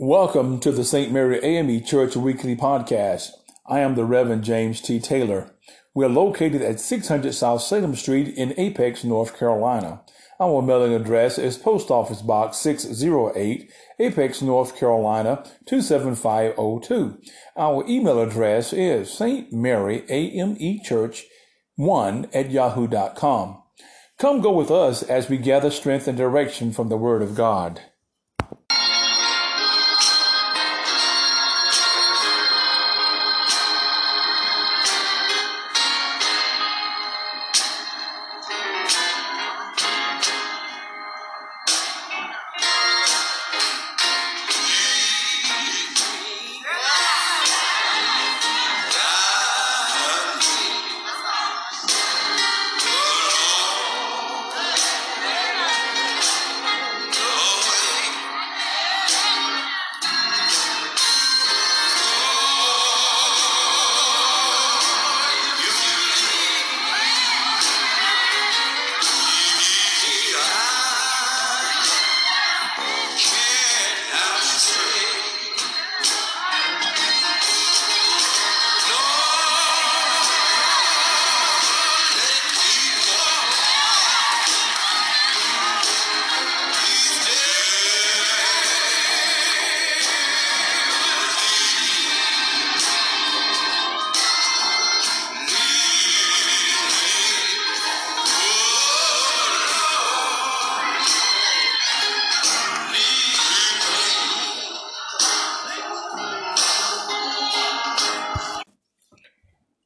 Welcome to the St. Mary AME Church Weekly Podcast. I am the Reverend James T. Taylor. We are located at 600 South Salem Street in Apex, North Carolina. Our mailing address is Post Office Box 608, Apex, North Carolina 27502. Our email address is St. Mary AME Church 1 at yahoo.com. Come go with us as we gather strength and direction from the Word of God.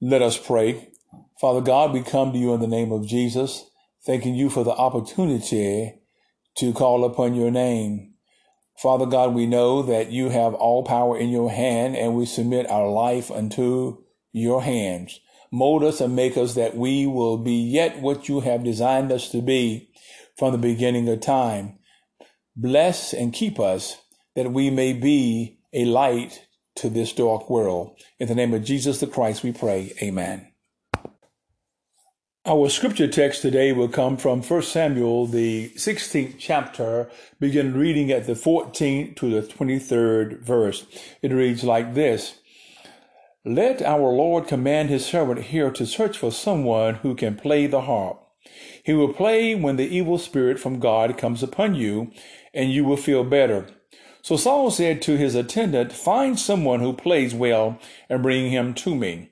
Let us pray. Father God, we come to you in the name of Jesus, thanking you for the opportunity to call upon your name. Father God, we know that you have all power in your hand and we submit our life unto your hands. Mold us and make us that we will be yet what you have designed us to be from the beginning of time. Bless and keep us that we may be a light to this dark world. In the name of Jesus the Christ, we pray. Amen. Our scripture text today will come from 1 Samuel, the 16th chapter, begin reading at the 14th to the 23rd verse. It reads like this. Let our Lord command his servant here to search for someone who can play the harp. He will play when the evil spirit from God comes upon you, and you will feel better. So Saul said to his attendant, Find someone who plays well and bring him to me.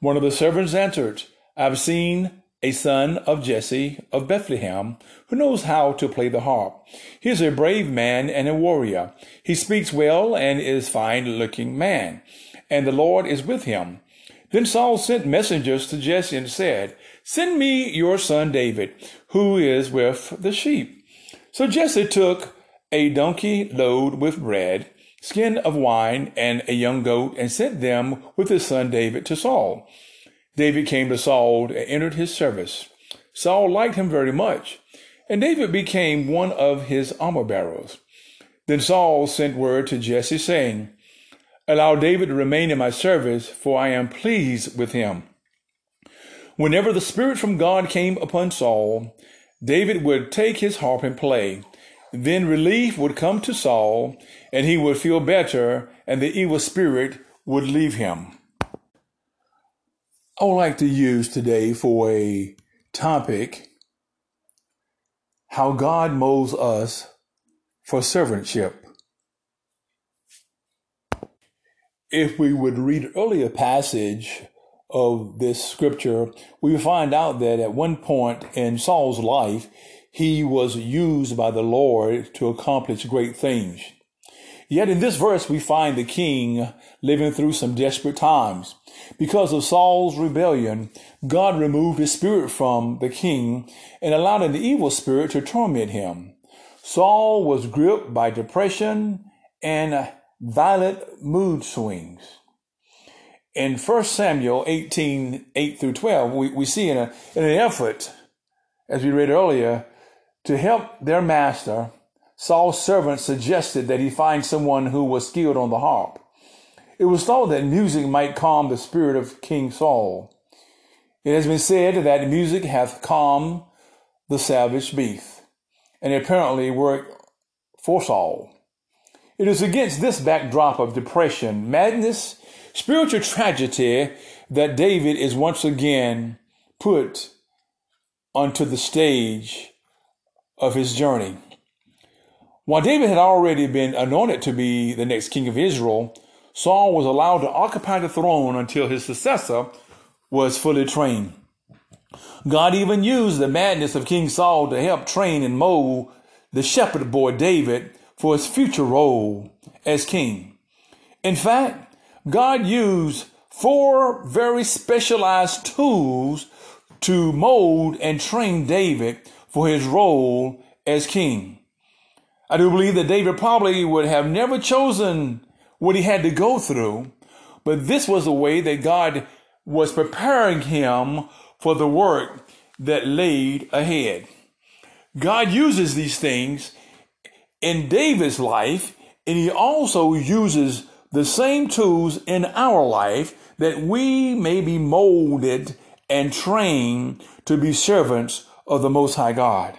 One of the servants answered, I've seen a son of Jesse of Bethlehem who knows how to play the harp. He is a brave man and a warrior. He speaks well and is fine looking man, and the Lord is with him. Then Saul sent messengers to Jesse and said, Send me your son David, who is with the sheep. So Jesse took a donkey load with bread, skin of wine, and a young goat, and sent them with his son David to Saul. David came to Saul and entered his service. Saul liked him very much, and David became one of his armor bearers. Then Saul sent word to Jesse, saying, Allow David to remain in my service, for I am pleased with him. Whenever the Spirit from God came upon Saul, David would take his harp and play. Then relief would come to Saul, and he would feel better, and the evil spirit would leave him. I would like to use today for a topic how God molds us for servantship. If we would read earlier passage of this scripture, we find out that at one point in Saul's life, he was used by the Lord to accomplish great things. Yet in this verse, we find the king living through some desperate times. Because of Saul's rebellion, God removed his spirit from the king and allowed an evil spirit to torment him. Saul was gripped by depression and violent mood swings. In 1 Samuel 18, 8 through 12, we, we see in, a, in an effort, as we read earlier, to help their master, Saul's servant suggested that he find someone who was skilled on the harp. It was thought that music might calm the spirit of King Saul. It has been said that music hath calmed the savage beast, and apparently worked for Saul. It is against this backdrop of depression, madness, spiritual tragedy that David is once again put onto the stage of his journey. While David had already been anointed to be the next king of Israel, Saul was allowed to occupy the throne until his successor was fully trained. God even used the madness of King Saul to help train and mold the shepherd boy David for his future role as king. In fact, God used four very specialized tools to mold and train David for his role as king. I do believe that David probably would have never chosen what he had to go through, but this was a way that God was preparing him for the work that laid ahead. God uses these things in David's life, and he also uses the same tools in our life that we may be molded and trained to be servants of the Most High God.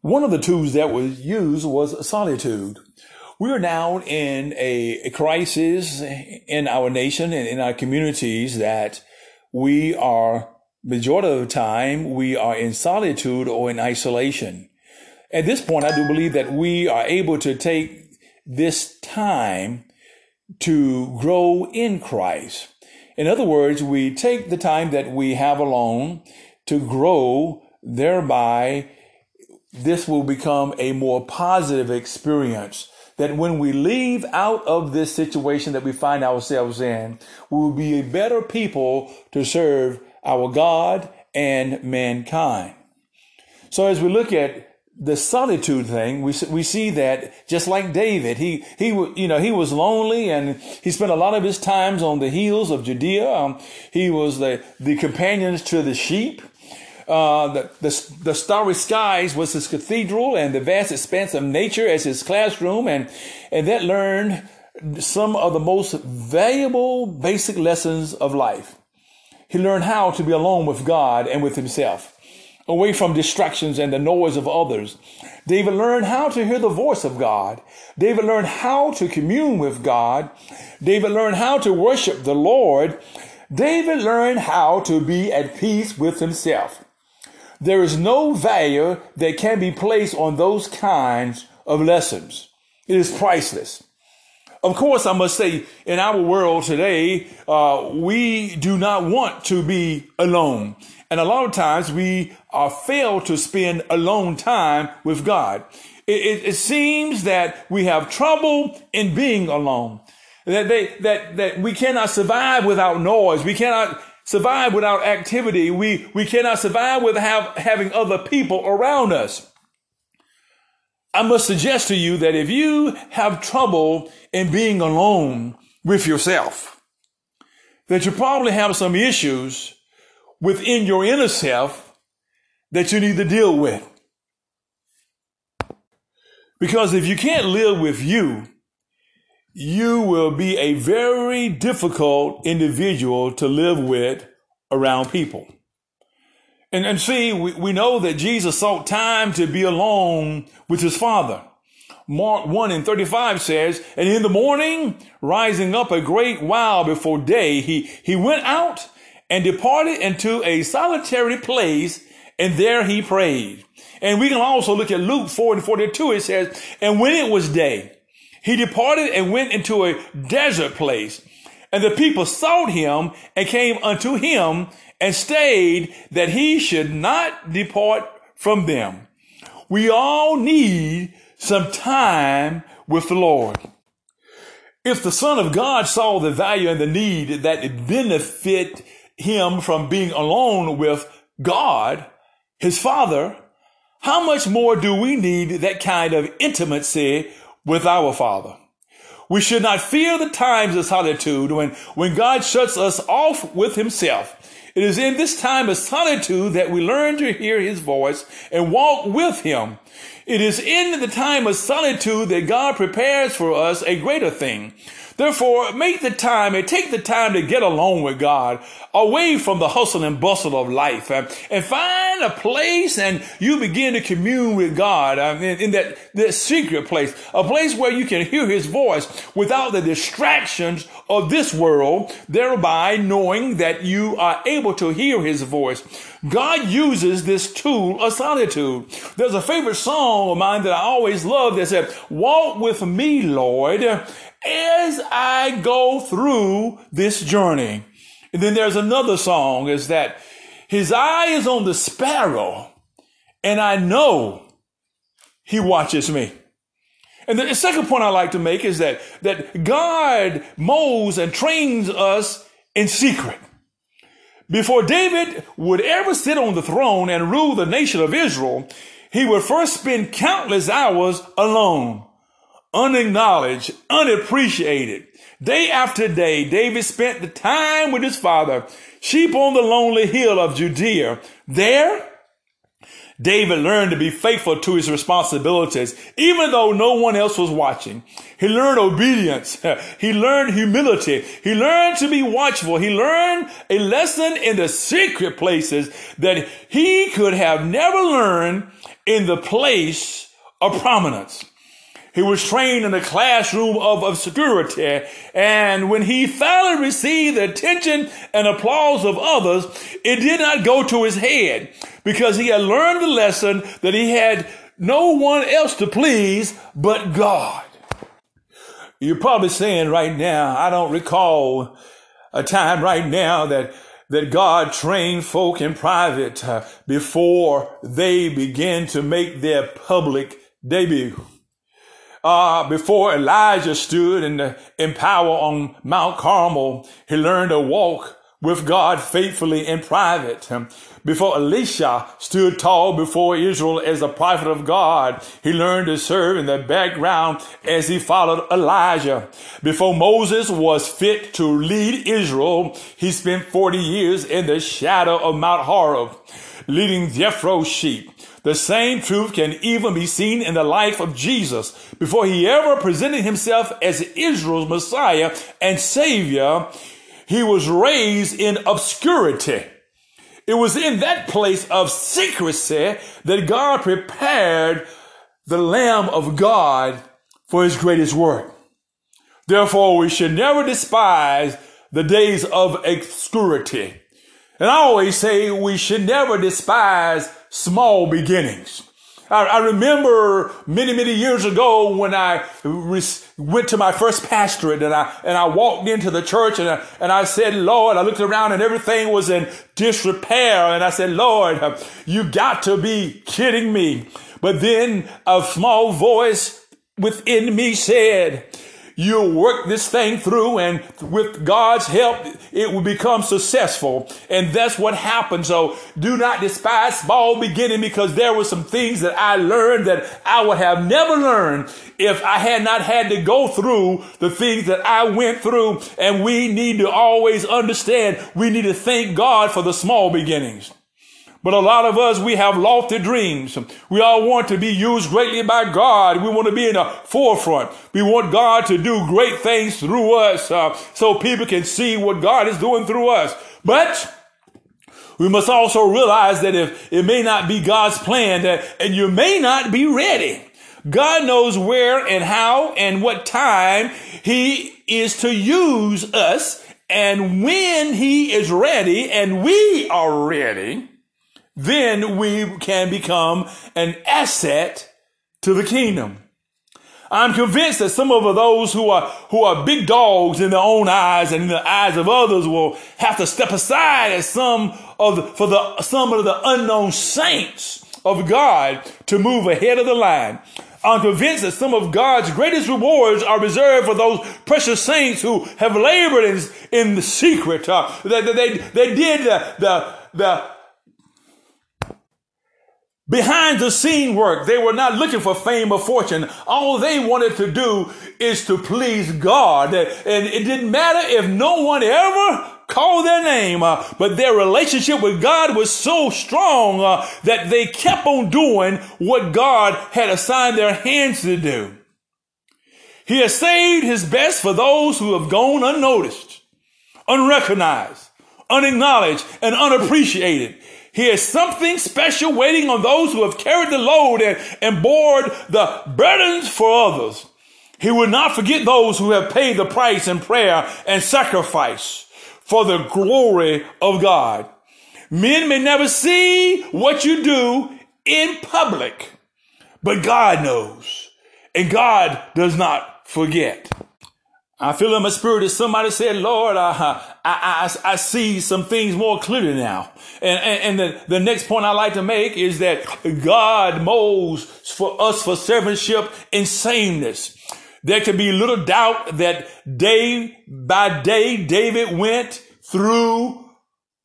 One of the tools that was used was solitude. We are now in a, a crisis in our nation and in our communities that we are, majority of the time, we are in solitude or in isolation. At this point, I do believe that we are able to take this time to grow in Christ. In other words, we take the time that we have alone to grow, thereby this will become a more positive experience. That when we leave out of this situation that we find ourselves in, we will be a better people to serve our God and mankind. So as we look at the solitude thing, we, we see that just like David, he, he, you know, he was lonely and he spent a lot of his times on the hills of Judea. Um, he was the, the companions to the sheep. Uh, the, the, the starry skies was his cathedral and the vast expanse of nature as his classroom. And, and that learned some of the most valuable basic lessons of life. He learned how to be alone with God and with himself, away from distractions and the noise of others. David learned how to hear the voice of God. David learned how to commune with God. David learned how to worship the Lord. David learned how to be at peace with himself. There is no value that can be placed on those kinds of lessons. It is priceless. Of course, I must say, in our world today, uh, we do not want to be alone. And a lot of times we are fail to spend alone time with God. It, it, it seems that we have trouble in being alone. That they, that, that we cannot survive without noise. We cannot survive without activity. We, we cannot survive without having other people around us. I must suggest to you that if you have trouble in being alone with yourself, that you probably have some issues within your inner self that you need to deal with. Because if you can't live with you, you will be a very difficult individual to live with around people. And, and see, we, we know that Jesus sought time to be alone with his Father. Mark 1 and 35 says, And in the morning, rising up a great while before day, he, he went out and departed into a solitary place, and there he prayed. And we can also look at Luke 4 and 42. It says, And when it was day, he departed and went into a desert place. And the people sought him and came unto him and stayed that he should not depart from them. We all need some time with the Lord. If the Son of God saw the value and the need that it benefit him from being alone with God, his Father, how much more do we need that kind of intimacy with our Father. We should not fear the times of solitude when, when God shuts us off with himself. It is in this time of solitude that we learn to hear his voice and walk with him. It is in the time of solitude that God prepares for us a greater thing. Therefore, make the time and take the time to get along with God, away from the hustle and bustle of life, uh, and find a place and you begin to commune with God uh, in, in that, that secret place, a place where you can hear His voice without the distractions of this world, thereby knowing that you are able to hear His voice. God uses this tool of solitude. There's a favorite song of mine that I always love that said, Walk with me, Lord, as I go through this journey. And then there's another song is that his eye is on the sparrow and I know he watches me. And the second point I like to make is that, that God molds and trains us in secret. Before David would ever sit on the throne and rule the nation of Israel, he would first spend countless hours alone unacknowledged, unappreciated. Day after day, David spent the time with his father, sheep on the lonely hill of Judea. There, David learned to be faithful to his responsibilities, even though no one else was watching. He learned obedience. He learned humility. He learned to be watchful. He learned a lesson in the secret places that he could have never learned in the place of prominence. He was trained in the classroom of obscurity. And when he finally received the attention and applause of others, it did not go to his head because he had learned the lesson that he had no one else to please but God. You're probably saying right now, I don't recall a time right now that that God trained folk in private uh, before they begin to make their public debut uh, before Elijah stood in, the, in power on Mount Carmel, he learned to walk with God faithfully in private. Before Elisha stood tall before Israel as a prophet of God, he learned to serve in the background as he followed Elijah. Before Moses was fit to lead Israel, he spent 40 years in the shadow of Mount Horeb, leading Jethro's sheep. The same truth can even be seen in the life of Jesus. Before he ever presented himself as Israel's Messiah and Savior, he was raised in obscurity. It was in that place of secrecy that God prepared the Lamb of God for his greatest work. Therefore, we should never despise the days of obscurity. And I always say we should never despise small beginnings. I, I remember many, many years ago when I went to my first pastorate and I, and I walked into the church and I, and I said, Lord, I looked around and everything was in disrepair. And I said, Lord, you got to be kidding me. But then a small voice within me said, You'll work this thing through and with God's help, it will become successful. And that's what happened. So do not despise small beginning because there were some things that I learned that I would have never learned if I had not had to go through the things that I went through. And we need to always understand we need to thank God for the small beginnings. But a lot of us, we have lofty dreams. We all want to be used greatly by God. We want to be in the forefront. We want God to do great things through us uh, so people can see what God is doing through us. But we must also realize that if it may not be God's plan that, and you may not be ready. God knows where and how and what time he is to use us. And when he is ready and we are ready, then we can become an asset to the kingdom. I'm convinced that some of those who are who are big dogs in their own eyes and in the eyes of others will have to step aside as some of the, for the some of the unknown saints of God to move ahead of the line. I'm convinced that some of God's greatest rewards are reserved for those precious saints who have labored in, in the secret. Uh, they, they, they did the, the, the behind the scene work. They were not looking for fame or fortune. All they wanted to do is to please God. And it didn't matter if no one ever called their name, uh, but their relationship with God was so strong uh, that they kept on doing what God had assigned their hands to do. He has saved his best for those who have gone unnoticed, unrecognized, unacknowledged, and unappreciated. He has something special waiting on those who have carried the load and, and bore the burdens for others. He will not forget those who have paid the price in prayer and sacrifice for the glory of God. Men may never see what you do in public, but God knows and God does not forget. I feel in my spirit that somebody said, Lord, I, I, I, I see some things more clearly now. And, and, and, the, the next point I like to make is that God molds for us for servantship in sameness. There can be little doubt that day by day, David went through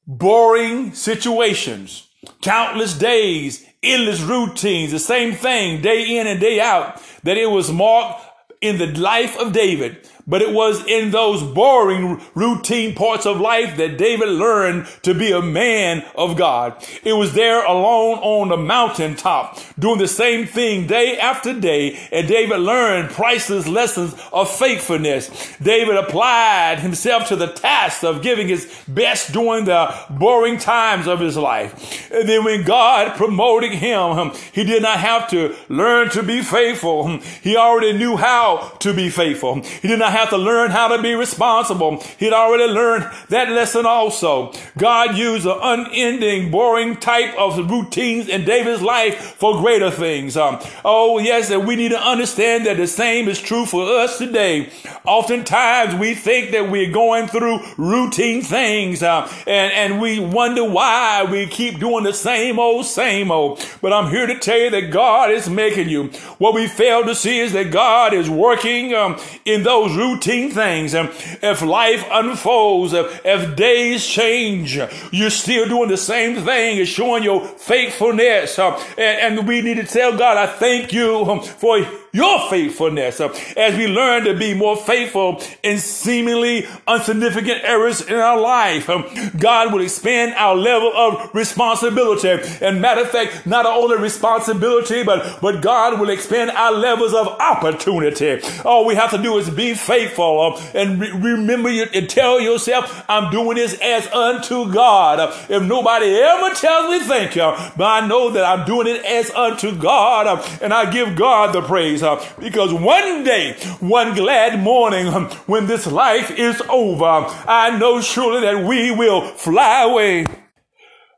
boring situations, countless days, endless routines, the same thing day in and day out, that it was marked in the life of David but it was in those boring routine parts of life that David learned to be a man of God. It was there alone on the mountaintop doing the same thing day after day. And David learned priceless lessons of faithfulness. David applied himself to the task of giving his best during the boring times of his life. And then when God promoted him, he did not have to learn to be faithful. He already knew how to be faithful. He did not have to learn how to be responsible. He'd already learned that lesson also. God used an unending, boring type of routines in David's life for greater things. Um, oh, yes, and we need to understand that the same is true for us today. Oftentimes we think that we're going through routine things uh, and, and we wonder why we keep doing the same old, same old. But I'm here to tell you that God is making you. What we fail to see is that God is working um, in those routine things. And if life unfolds, if, if days change, you're still doing the same thing as showing your faithfulness. Uh, and, we need to tell God, I thank you um, for your faithfulness as we learn to be more faithful in seemingly insignificant areas in our life. Um, God will expand our level of responsibility. And matter of fact, not only responsibility, but, but God will expand our levels of opportunity. All we have to do is be faithful uh, and re- remember you, and tell yourself, I'm doing this as unto God. If nobody ever tells me thank you, but I know that I'm doing it as unto God uh, and I give God the praise praise uh, because one day, one glad morning, um, when this life is over, I know surely that we will fly away.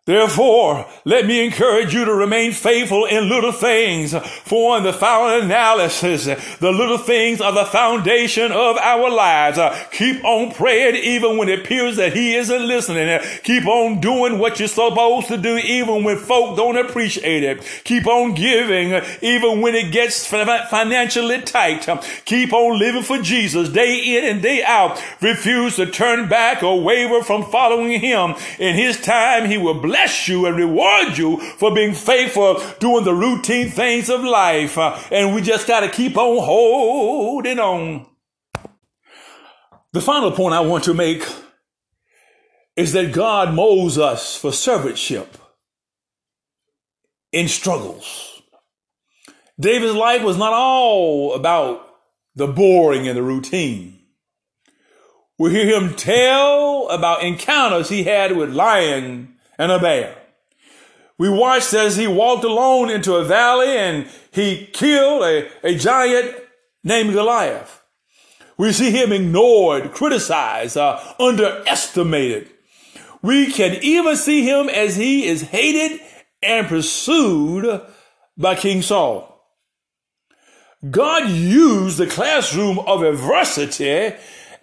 Therefore, let me encourage you to remain faithful in little things. For in the final analysis, the little things are the foundation of our lives. Keep on praying even when it appears that He isn't listening. Keep on doing what you're supposed to do even when folk don't appreciate it. Keep on giving even when it gets financially tight. Keep on living for Jesus day in and day out. Refuse to turn back or waver from following Him. In His time, He will bless bless you and reward you for being faithful doing the routine things of life. Uh, and we just got to keep on holding on. The final point I want to make is that God molds us for servantship in struggles. David's life was not all about the boring and the routine. We hear him tell about encounters he had with lion and a bear. We watched as he walked alone into a valley and he killed a, a giant named Goliath. We see him ignored, criticized, uh, underestimated. We can even see him as he is hated and pursued by King Saul. God used the classroom of adversity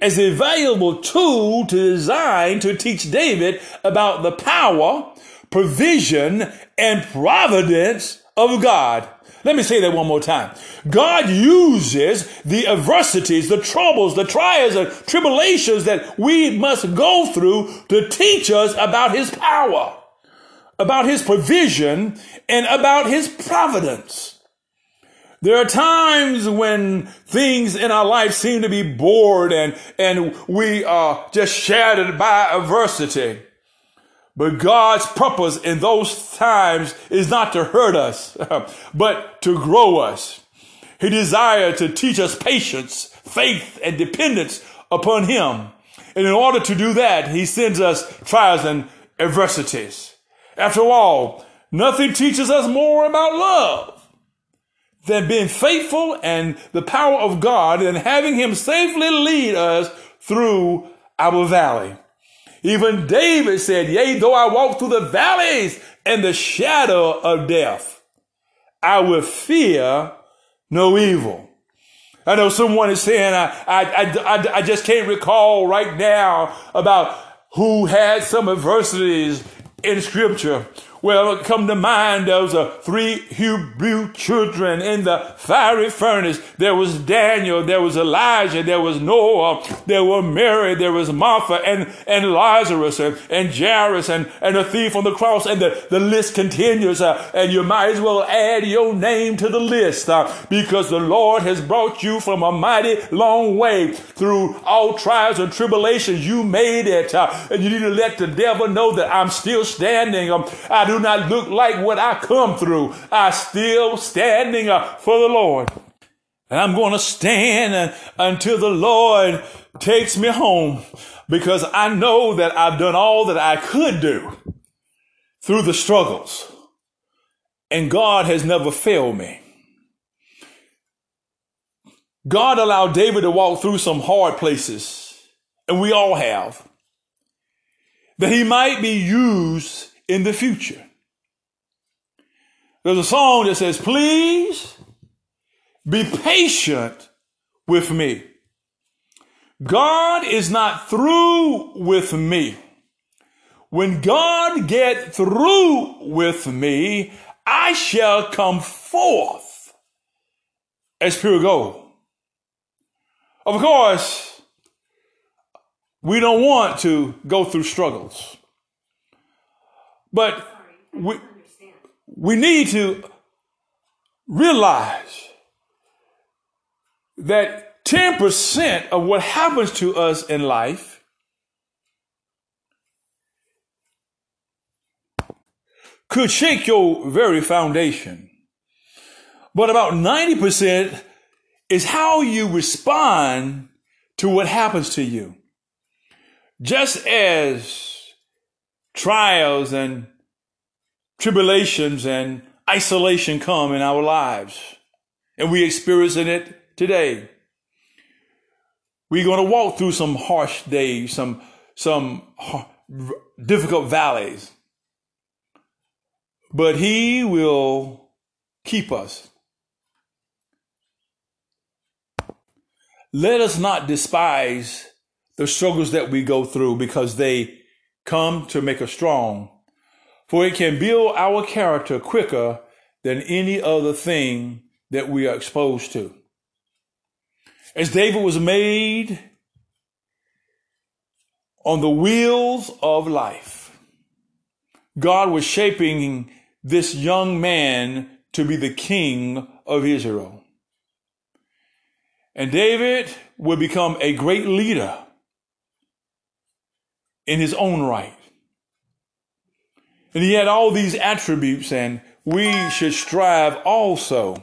as a valuable tool to design to teach David about the power, provision, and providence of God. Let me say that one more time. God uses the adversities, the troubles, the trials and tribulations that we must go through to teach us about his power, about his provision, and about his providence. There are times when things in our life seem to be bored and, and we are just shattered by adversity. But God's purpose in those times is not to hurt us, but to grow us. He desires to teach us patience, faith, and dependence upon Him. And in order to do that, He sends us trials and adversities. After all, nothing teaches us more about love than being faithful and the power of God and having Him safely lead us through our valley. Even David said, Yea, though I walk through the valleys and the shadow of death, I will fear no evil. I know someone is saying, I, I, I, I just can't recall right now about who had some adversities in scripture. Well, come to mind, there was three Hebrew children in the fiery furnace. There was Daniel, there was Elijah, there was Noah, there were Mary, there was Martha and, and Lazarus and, and Jairus and, and the thief on the cross. And the, the list continues. Uh, and you might as well add your name to the list uh, because the Lord has brought you from a mighty long way through all trials and tribulations. You made it. Uh, and you need to let the devil know that I'm still standing. Um, I do not look like what I come through. I still standing up for the Lord. And I'm going to stand until the Lord takes me home because I know that I've done all that I could do through the struggles. And God has never failed me. God allowed David to walk through some hard places, and we all have, that he might be used in the future. There's a song that says, Please be patient with me. God is not through with me. When God get through with me, I shall come forth as pure gold. Of course, we don't want to go through struggles. But we, we need to realize that 10% of what happens to us in life could shake your very foundation. But about 90% is how you respond to what happens to you. Just as trials and tribulations and isolation come in our lives, and we experiencing it today. We're going to walk through some harsh days, some some difficult valleys, but He will keep us. Let us not despise the struggles that we go through because they come to make us strong, for it can build our character quicker than any other thing that we are exposed to. As David was made on the wheels of life, God was shaping this young man to be the king of Israel. And David would become a great leader in his own right. And he had all these attributes, and we should strive also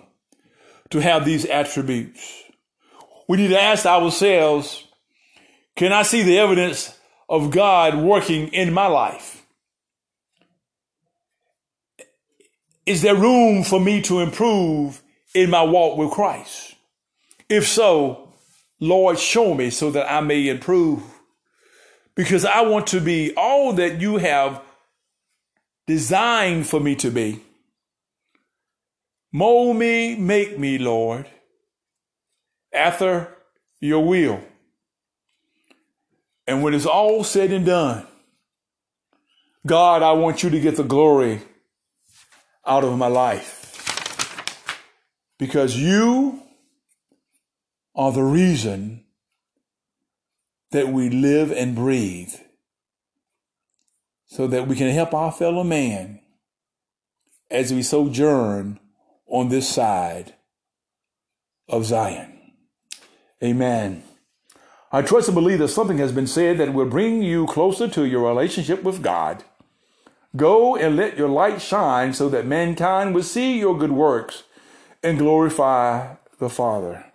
to have these attributes. We need to ask ourselves, can I see the evidence of God working in my life? Is there room for me to improve in my walk with Christ? If so, Lord, show me so that I may improve because I want to be all that you have designed for me to be. Mold me, make me, Lord, after your will. And when it's all said and done, God, I want you to get the glory out of my life. Because you are the reason that we live and breathe so that we can help our fellow man as we sojourn on this side of Zion. Amen. I trust and believe that something has been said that will bring you closer to your relationship with God. Go and let your light shine so that mankind will see your good works and glorify the Father.